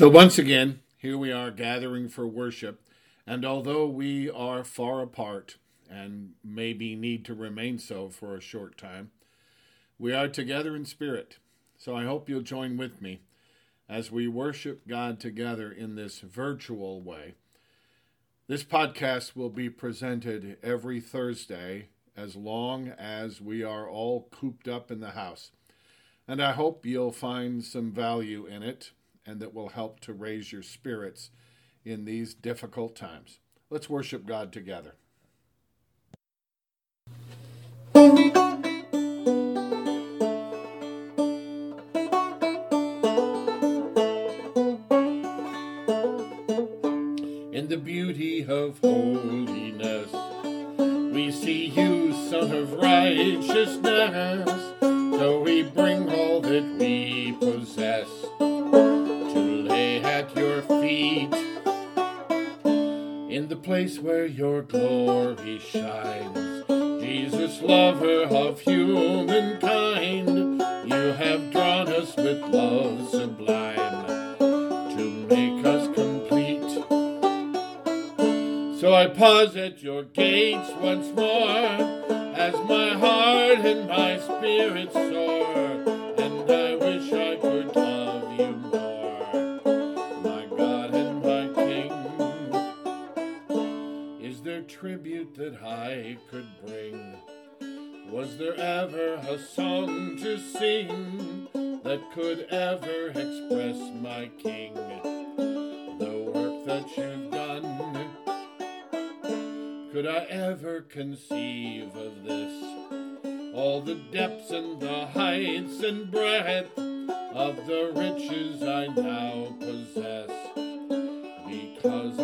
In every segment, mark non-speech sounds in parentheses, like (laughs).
So, once again, here we are gathering for worship, and although we are far apart and maybe need to remain so for a short time, we are together in spirit. So, I hope you'll join with me as we worship God together in this virtual way. This podcast will be presented every Thursday as long as we are all cooped up in the house. And I hope you'll find some value in it and that will help to raise your spirits in these difficult times. Let's worship God together. In the beauty of holiness, we see you, Son of Righteousness. So we bring all that we possess feet. In the place where your glory shines, Jesus, lover of humankind, you have drawn us with love sublime to make us complete. So I pause at your gates once more as my heart and my spirit soar, there ever a song to sing that could ever express my King? The work that you've done could I ever conceive of this? All the depths and the heights and breadth of the riches I now possess because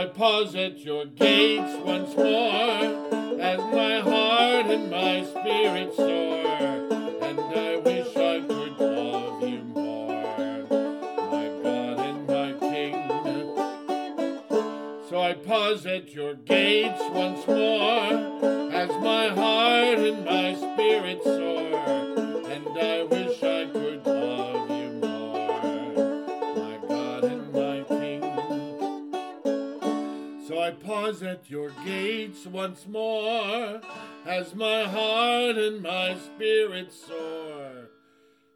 I pause at your gates once more as my heart and my spirit soar, and I wish I could love you more, my God and my King. So I pause at your gates once more as my heart and my spirit soar, So I pause at your gates once more as my heart and my spirit soar,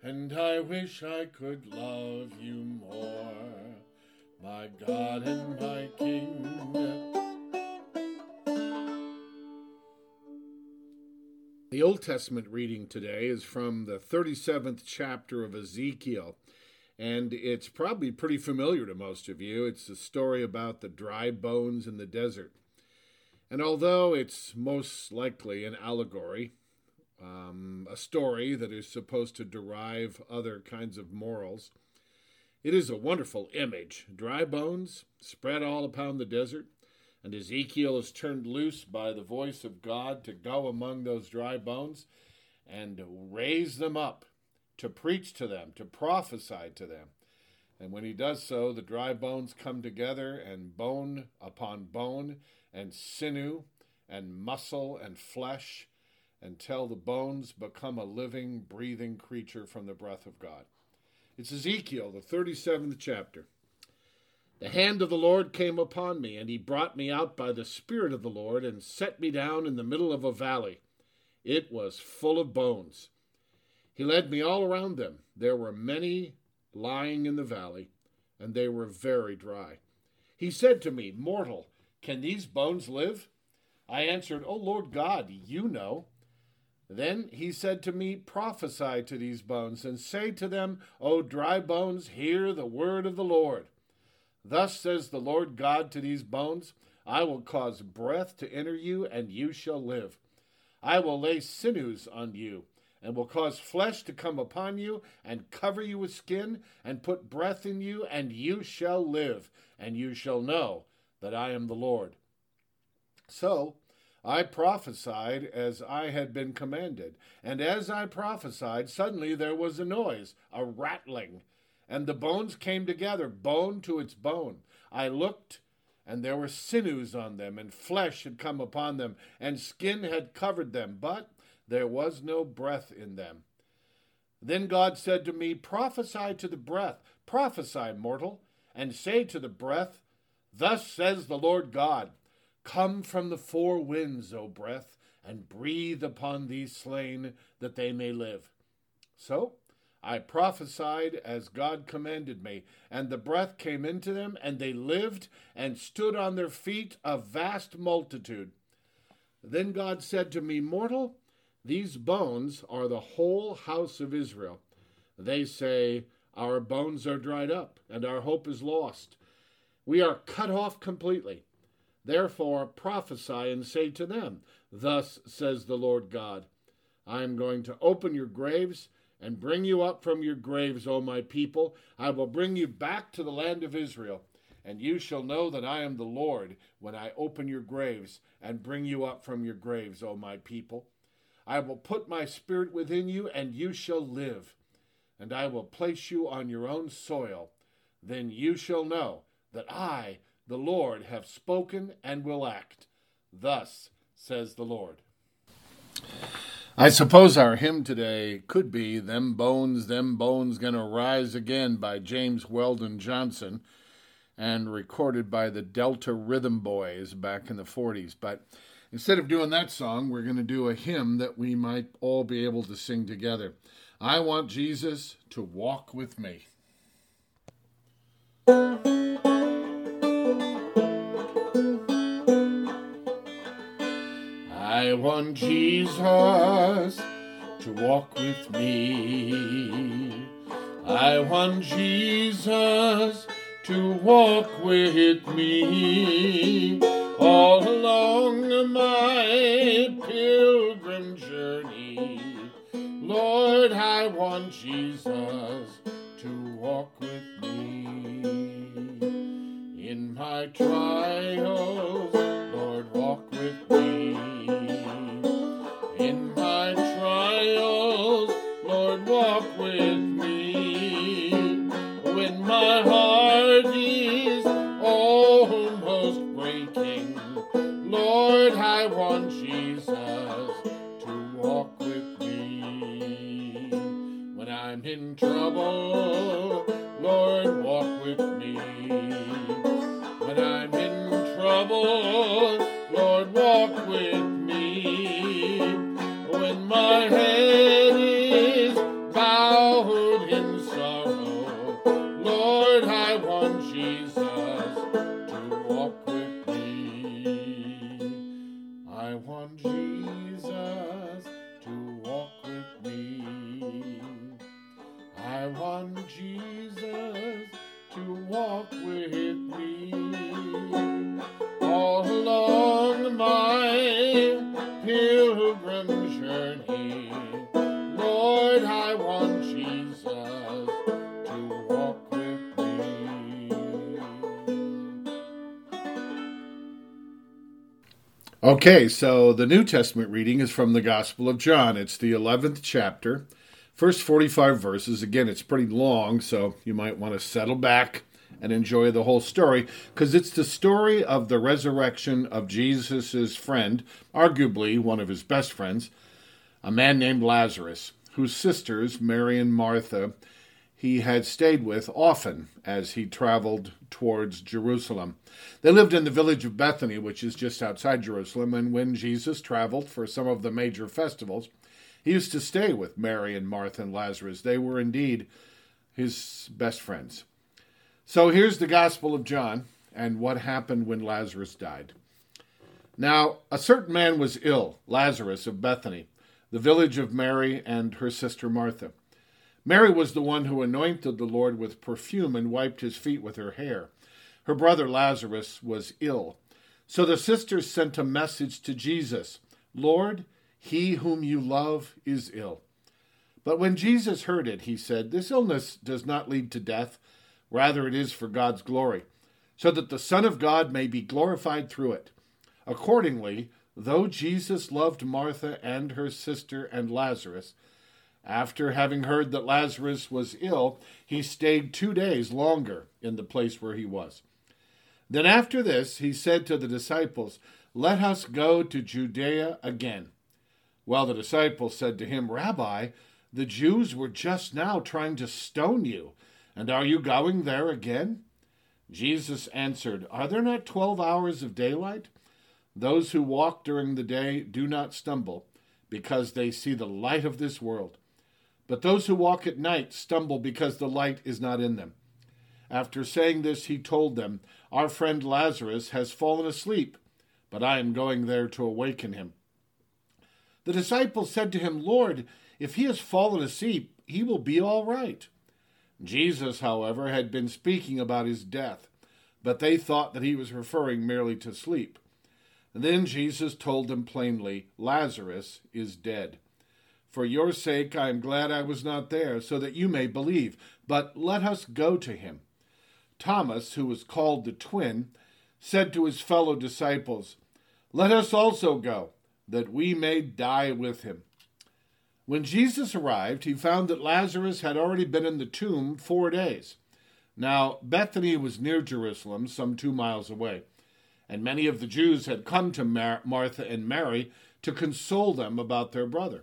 and I wish I could love you more, my God and my King. The Old Testament reading today is from the 37th chapter of Ezekiel, and it's probably pretty familiar to most of you. It's a story about the dry bones in the desert. And although it's most likely an allegory, um, a story that is supposed to derive other kinds of morals, it is a wonderful image. Dry bones spread all upon the desert, and Ezekiel is turned loose by the voice of God to go among those dry bones and raise them up, to preach to them, to prophesy to them. And when he does so, the dry bones come together, and bone upon bone, and sinew, and muscle, and flesh, until the bones become a living, breathing creature from the breath of God. It's Ezekiel, the 37th chapter. The hand of the Lord came upon me, and he brought me out by the Spirit of the Lord, and set me down in the middle of a valley. It was full of bones. He led me all around them. There were many lying in the valley, and they were very dry. He said to me, Mortal, can these bones live? I answered, O Lord God, you know. Then he said to me, Prophesy to these bones, and say to them, O dry bones, hear the word of the Lord. Thus says the Lord God to these bones I will cause breath to enter you, and you shall live. I will lay sinews on you, and will cause flesh to come upon you, and cover you with skin, and put breath in you, and you shall live, and you shall know that I am the Lord. So I prophesied as I had been commanded, and as I prophesied, suddenly there was a noise, a rattling and the bones came together, bone to its bone. I looked, and there were sinews on them, and flesh had come upon them, and skin had covered them, but there was no breath in them. Then God said to me, Prophesy to the breath, prophesy, mortal, and say to the breath, Thus says the Lord God, Come from the four winds, O breath, and breathe upon these slain, that they may live. So I prophesied as God commanded me, and the breath came into them, and they lived and stood on their feet, a vast multitude. Then God said to me, Mortal, these bones are the whole house of Israel. They say, Our bones are dried up, and our hope is lost. We are cut off completely. Therefore prophesy and say to them, Thus says the Lord God I am going to open your graves and bring you up from your graves, O my people. I will bring you back to the land of Israel. And you shall know that I am the Lord when I open your graves and bring you up from your graves, O my people. I will put my spirit within you, and you shall live. And I will place you on your own soil. Then you shall know that I, the Lord, have spoken and will act. Thus says the Lord. I suppose our hymn today could be Them Bones, Them Bones Gonna Rise Again by James Weldon Johnson and recorded by the Delta Rhythm Boys back in the 40s. But instead of doing that song, we're going to do a hymn that we might all be able to sing together. I want Jesus to walk with me. I want Jesus to walk with me. I want Jesus to walk with me all along my pilgrim journey. Lord, I want Jesus to walk with me in my trials. I want Jesus Okay, so the New Testament reading is from the Gospel of John. It's the 11th chapter, first 45 verses. Again, it's pretty long, so you might want to settle back and enjoy the whole story because it's the story of the resurrection of Jesus' friend, arguably one of his best friends, a man named Lazarus, whose sisters, Mary and Martha, he had stayed with often as he traveled towards Jerusalem. They lived in the village of Bethany, which is just outside Jerusalem, and when Jesus traveled for some of the major festivals, he used to stay with Mary and Martha and Lazarus. They were indeed his best friends. So here's the Gospel of John and what happened when Lazarus died. Now, a certain man was ill, Lazarus of Bethany, the village of Mary and her sister Martha. Mary was the one who anointed the Lord with perfume and wiped his feet with her hair. Her brother Lazarus was ill. So the sisters sent a message to Jesus Lord, he whom you love is ill. But when Jesus heard it, he said, This illness does not lead to death, rather, it is for God's glory, so that the Son of God may be glorified through it. Accordingly, though Jesus loved Martha and her sister and Lazarus, after having heard that Lazarus was ill, he stayed two days longer in the place where he was. Then after this, he said to the disciples, Let us go to Judea again. Well, the disciples said to him, Rabbi, The Jews were just now trying to stone you, and are you going there again? Jesus answered, Are there not twelve hours of daylight? Those who walk during the day do not stumble, because they see the light of this world. But those who walk at night stumble because the light is not in them. After saying this, he told them, Our friend Lazarus has fallen asleep, but I am going there to awaken him. The disciples said to him, Lord, if he has fallen asleep, he will be all right. Jesus, however, had been speaking about his death, but they thought that he was referring merely to sleep. then Jesus told them plainly, Lazarus is dead. For your sake I am glad I was not there, so that you may believe. But let us go to him. Thomas, who was called the twin, said to his fellow disciples, Let us also go, that we may die with him. When Jesus arrived, he found that Lazarus had already been in the tomb four days. Now, Bethany was near Jerusalem, some two miles away, and many of the Jews had come to Mar- Martha and Mary to console them about their brother.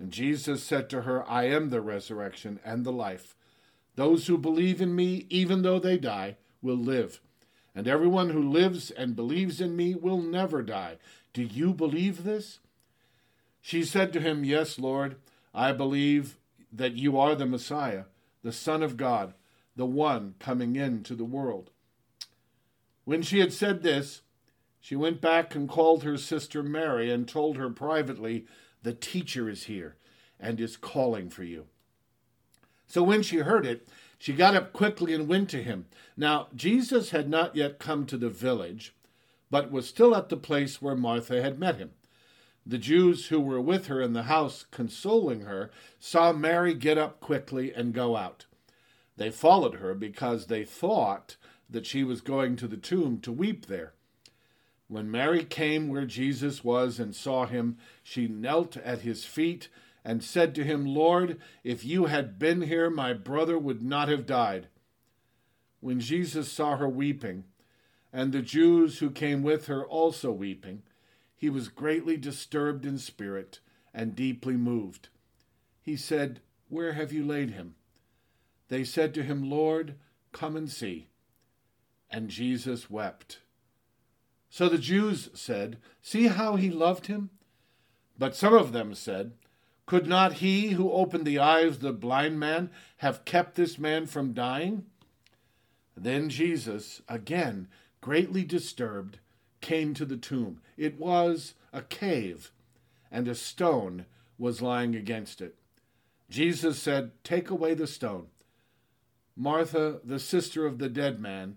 And Jesus said to her, I am the resurrection and the life. Those who believe in me, even though they die, will live. And everyone who lives and believes in me will never die. Do you believe this? She said to him, Yes, Lord, I believe that you are the Messiah, the Son of God, the one coming into the world. When she had said this, she went back and called her sister Mary and told her privately the teacher is here and is calling for you. So when she heard it, she got up quickly and went to him. Now, Jesus had not yet come to the village, but was still at the place where Martha had met him. The Jews who were with her in the house, consoling her, saw Mary get up quickly and go out. They followed her because they thought that she was going to the tomb to weep there. When Mary came where Jesus was and saw him, she knelt at his feet and said to him, Lord, if you had been here, my brother would not have died. When Jesus saw her weeping, and the Jews who came with her also weeping, he was greatly disturbed in spirit and deeply moved. He said, Where have you laid him? They said to him, Lord, come and see. And Jesus wept. So the Jews said, See how he loved him? But some of them said, Could not he who opened the eyes of the blind man have kept this man from dying? Then Jesus, again greatly disturbed, came to the tomb. It was a cave, and a stone was lying against it. Jesus said, Take away the stone. Martha, the sister of the dead man,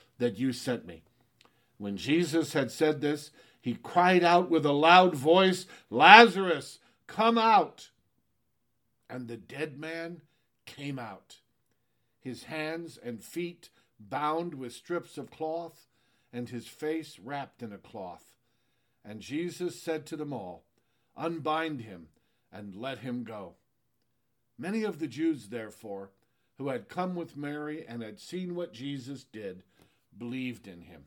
that you sent me. When Jesus had said this, he cried out with a loud voice, Lazarus, come out! And the dead man came out, his hands and feet bound with strips of cloth, and his face wrapped in a cloth. And Jesus said to them all, Unbind him and let him go. Many of the Jews, therefore, who had come with Mary and had seen what Jesus did, believed in him.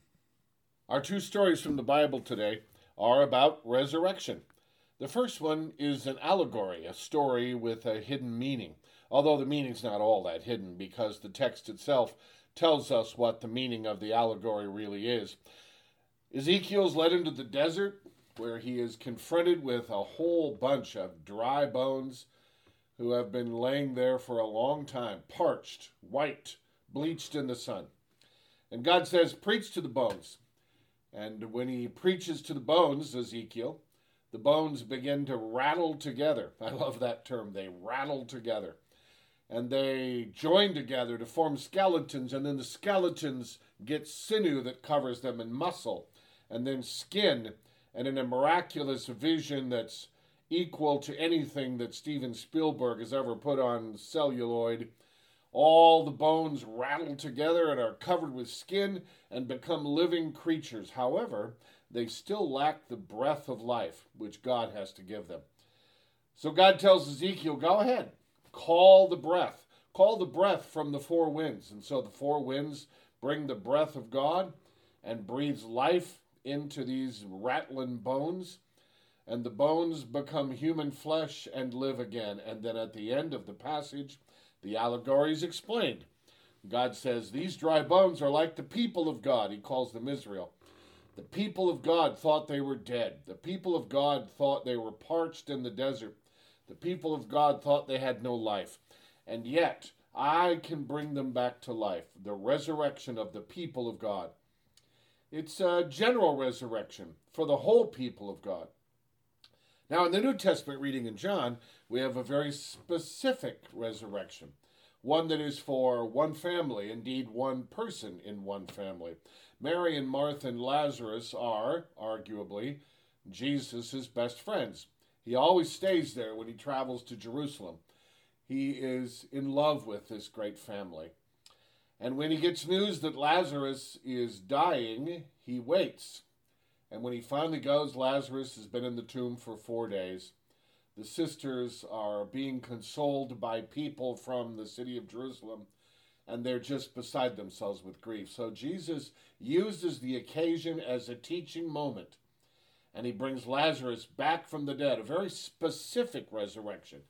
Our two stories from the Bible today are about resurrection. The first one is an allegory, a story with a hidden meaning, although the meaning's not all that hidden because the text itself tells us what the meaning of the allegory really is. Ezekiel's led into the desert where he is confronted with a whole bunch of dry bones. who have been laying there for a long time, parched, white, bleached in the sun. And God says, Preach to the bones. And when he preaches to the bones, Ezekiel, the bones begin to rattle together. (laughs) I love that term. They rattle together. And they join together to form skeletons, and then the skeletons get sinew that covers them and muscle, and then skin, and in a miraculous vision that's equal to anything that Steven Spielberg has ever put on celluloid. All the bones rattle together and are covered with skin and become living creatures. However, they still lack the breath of life which God has to give them. So God tells Ezekiel, Go ahead, call the breath. Call the breath from the four winds. And so the four winds bring the breath of God and breathes life into these rattling bones and the bones become human flesh and live again. And then at the end of the passage, the allegory is explained. God says, These dry bones are like the people of God. He calls them Israel. The people of God thought they were dead. The people of God thought they were parched in the desert. The people of God thought they had no life. And yet, I can bring them back to life. The resurrection of the people of God. It's a general resurrection for the whole people of God. Now, in the New Testament reading in John, we have a very specific resurrection, one that is for one family, indeed, one person in one family. Mary and Martha and Lazarus are, arguably, Jesus' best friends. He always stays there when he travels to Jerusalem. He is in love with this great family. And when he gets news that Lazarus is dying, he waits. And when he finally goes, Lazarus has been in the tomb for four days. The sisters are being consoled by people from the city of Jerusalem, and they're just beside themselves with grief. So Jesus uses the occasion as a teaching moment, and he brings Lazarus back from the dead, a very specific resurrection.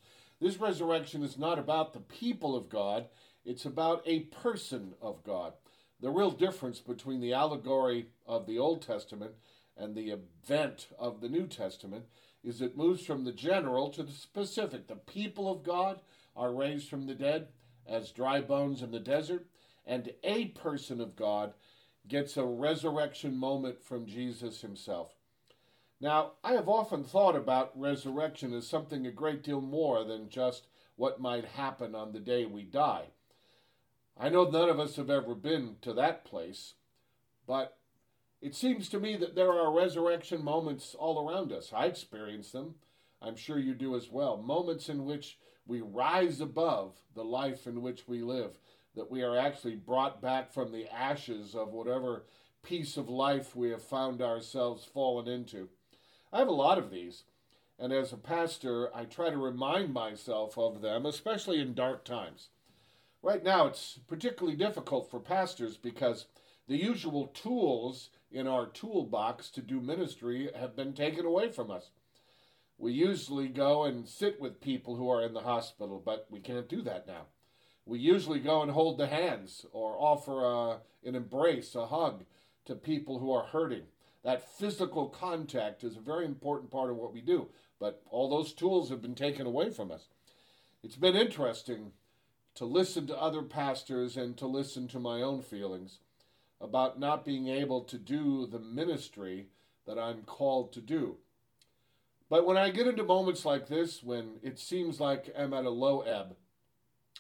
This resurrection is not about the people of God, it's about a person of God. The real difference between the allegory of the Old Testament and the event of the New Testament is it moves from the general to the specific. The people of God are raised from the dead as dry bones in the desert, and a person of God gets a resurrection moment from Jesus himself. Now, I have often thought about resurrection as something a great deal more than just what might happen on the day we die. I know none of us have ever been to that place, but it seems to me that there are resurrection moments all around us. I experience them. I'm sure you do as well. Moments in which we rise above the life in which we live, that we are actually brought back from the ashes of whatever piece of life we have found ourselves fallen into. I have a lot of these, and as a pastor, I try to remind myself of them, especially in dark times. Right now, it's particularly difficult for pastors because the usual tools in our toolbox to do ministry have been taken away from us. We usually go and sit with people who are in the hospital, but we can't do that now. We usually go and hold the hands or offer a, an embrace, a hug to people who are hurting. That physical contact is a very important part of what we do, but all those tools have been taken away from us. It's been interesting to listen to other pastors and to listen to my own feelings about not being able to do the ministry that I'm called to do. But when I get into moments like this, when it seems like I'm at a low ebb,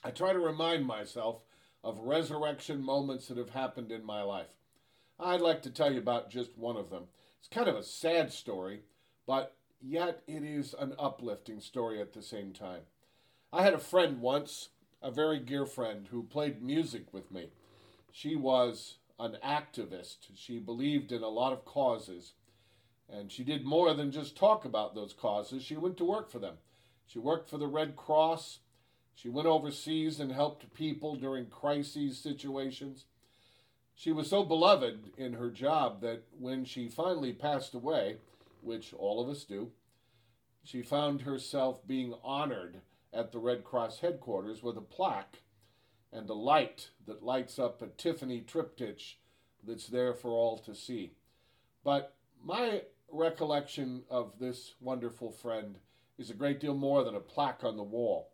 I try to remind myself of resurrection moments that have happened in my life. I'd like to tell you about just one of them. It's kind of a sad story, but yet it is an uplifting story at the same time. I had a friend once, a very dear friend, who played music with me. She was an activist. She believed in a lot of causes. And she did more than just talk about those causes. She went to work for them. She worked for the Red Cross. She went overseas and helped people during crises situations. She was so beloved in her job that when she finally passed away, which all of us do, she found herself being honored at the Red Cross headquarters with a plaque and a light that lights up a Tiffany triptych that's there for all to see. But my recollection of this wonderful friend is a great deal more than a plaque on the wall.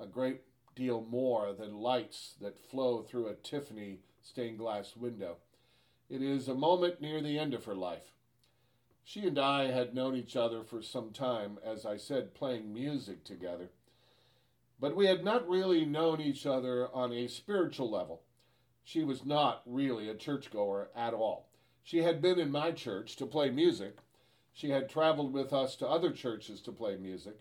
a great deal more than lights that flow through a Tiffany stained glass window. It is a moment near the end of her life. She and I had known each other for some time, as I said, playing music together. But we had not really known each other on a spiritual level. She was not really a churchgoer at all. She had been in my church to play music. She had traveled with us to other churches to play music,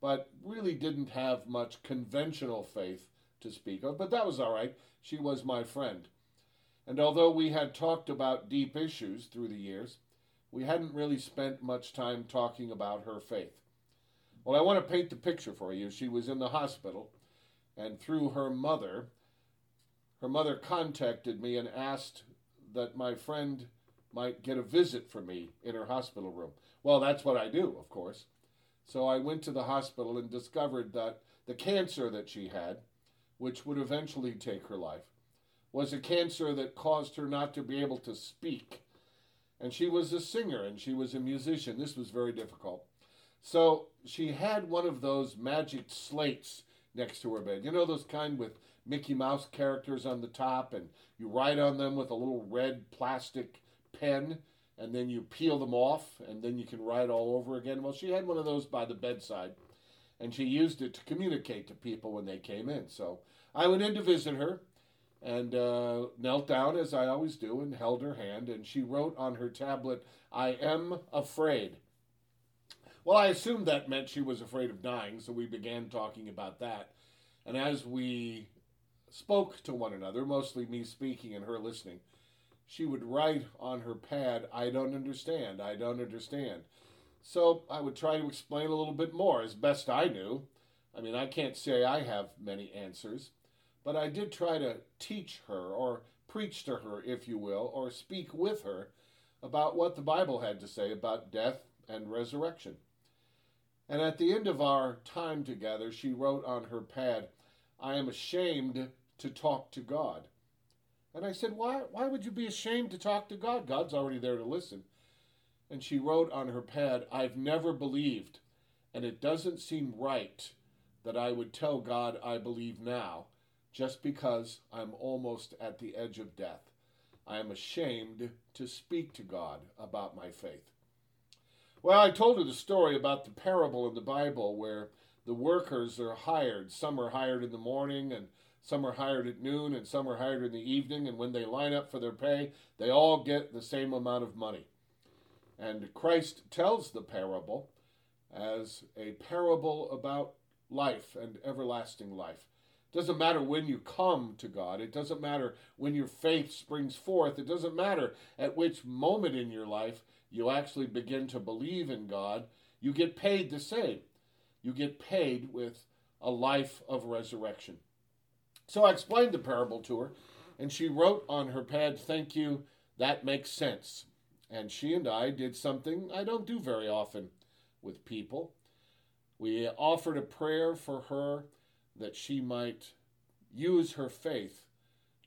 but really didn't have much conventional faith to speak of. But that was all right. She was my friend. And although we had talked about deep issues through the years, we hadn't really spent much time talking about her faith. Well, I want to paint the picture for you. She was in the hospital, and through her mother, her mother contacted me and asked that my friend might get a visit for me in her hospital room. Well, that's what I do, of course. So I went to the hospital and discovered that the cancer that she had, which would eventually take her life, was a cancer that caused her not to be able to speak. And she was a singer and she was a musician. This was very difficult. So she had one of those magic slates next to her bed. You know, those kind with Mickey Mouse characters on the top, and you write on them with a little red plastic pen, and then you peel them off, and then you can write all over again. Well, she had one of those by the bedside, and she used it to communicate to people when they came in. So I went in to visit her and uh, knelt down as I always do and held her hand, and she wrote on her tablet, I am afraid. Well, I assumed that meant she was afraid of dying, so we began talking about that. And as we spoke to one another, mostly me speaking and her listening, she would write on her pad, I don't understand, I don't understand. So I would try to explain a little bit more as best I knew. I mean, I can't say I have many answers. But I did try to teach her, or preach to her, if you will, or speak with her about what the Bible had to say about death and resurrection. And at the end of our time together, she wrote on her pad, I am ashamed to talk to God. And I said, why, why would you be ashamed to talk to God? God's already there to listen. And she wrote on her pad, I've never believed, and it doesn't seem right that I would tell God I believe now just because I'm almost at the edge of death. I am ashamed to speak to God about my faith. Well, I told her the story about the parable in the Bible where the workers are hired. Some are hired in the morning, and some are hired at noon, and some are hired in the evening. And when they line up for their pay, they all get the same amount of money. And Christ tells the parable as a parable about life and everlasting life It doesn't matter when you come to God. It doesn't matter when your faith springs forth. It doesn't matter at which moment in your life you actually begin to believe in God. You get paid the same. You get paid with a life of resurrection. So I explained the parable to her, and she wrote on her pad, Thank you, that makes sense. And she and I did something I don't do very often with people. We offered a prayer for her that she might use her faith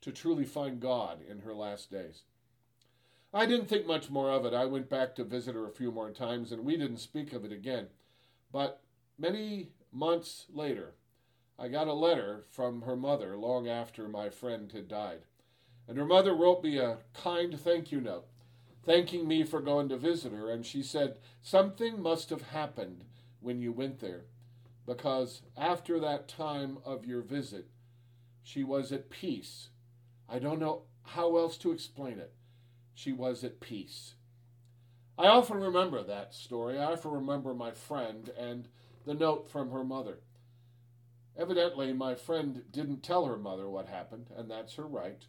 to truly find God in her last days. I didn't think much more of it. I went back to visit her a few more times and we didn't speak of it again. But many months later, I got a letter from her mother long after my friend had died. And her mother wrote me a kind thank you note, thanking me for going to visit her. And she said, Something must have happened when you went there because after that time of your visit, she was at peace. I don't know how else to explain it. She was at peace. I often remember that story. I often remember my friend and the note from her mother. Evidently, my friend didn't tell her mother what happened, and that's her right.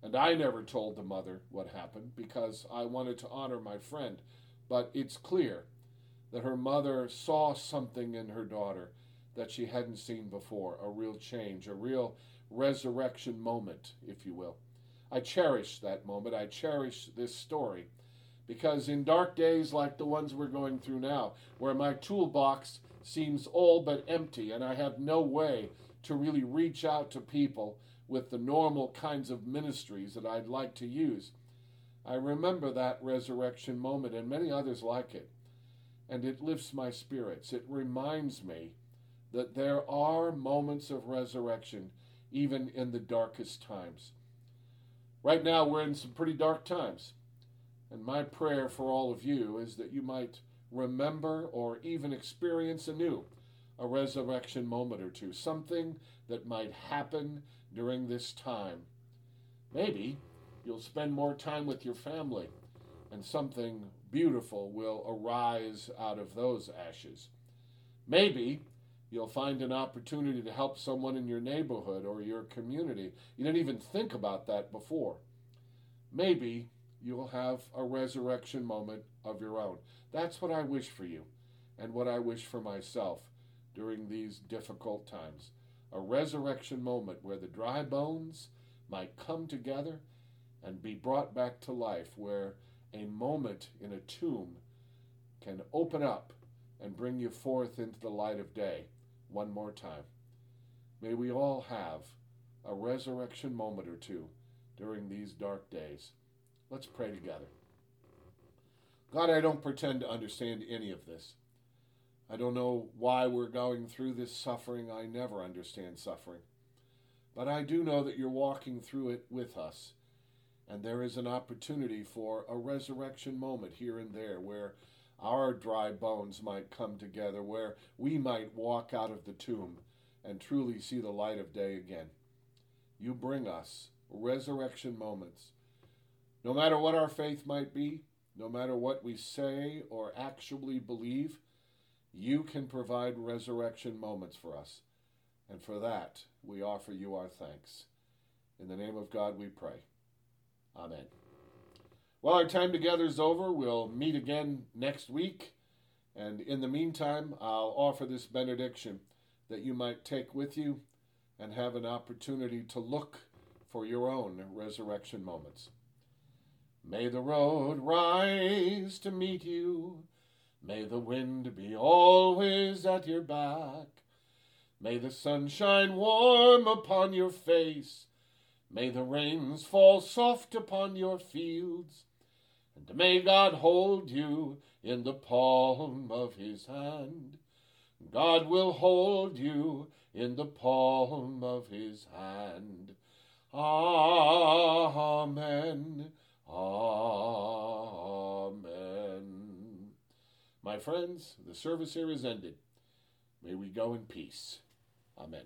And I never told the mother what happened because I wanted to honor my friend. But it's clear that her mother saw something in her daughter that she hadn't seen before a real change, a real resurrection moment, if you will. I cherish that moment. I cherish this story because in dark days like the ones we're going through now, where my toolbox seems all but empty and I have no way to really reach out to people with the normal kinds of ministries that I'd like to use, I remember that resurrection moment and many others like it and it lifts my spirits. It reminds me that there are moments of resurrection even in the darkest times. Right now, we're in some pretty dark times. And my prayer for all of you is that you might remember or even experience anew a resurrection moment or two, something that might happen during this time. Maybe you'll spend more time with your family and something beautiful will arise out of those ashes. Maybe you'll find an opportunity to help someone in your neighborhood or your community. You didn't even think about that before. Maybe you'll have a resurrection moment of your own. That's what I wish for you and what I wish for myself during these difficult times. A resurrection moment where the dry bones might come together and be brought back to life, where a moment in a tomb can open up and bring you forth into the light of day one more time. May we all have a resurrection moment or two during these dark days. Let's pray together. God, I don't pretend to understand any of this. I don't know why we're going through this suffering. I never understand suffering. But I do know that you're walking through it with us. And there is an opportunity for a resurrection moment here and there where our dry bones might come together, where we might walk out of the tomb and truly see the light of day again. You bring us resurrection moments. No matter what our faith might be, no matter what we say or actually believe, you can provide resurrection moments for us. And for that, we offer you our thanks. In the name of God we pray. Amen. Well, our time together is over. We'll meet again next week. And in the meantime, I'll offer this benediction that you might take with you and have an opportunity to look for your own resurrection moments. May the road rise to meet you. May the wind be always at your back. May the sun shine warm upon your face. May the rains fall soft upon your fields. And may God hold you in the palm of his hand. God will hold you in the palm of his hand. Amen. Amen. My friends, the service here is ended. May we go in peace. Amen.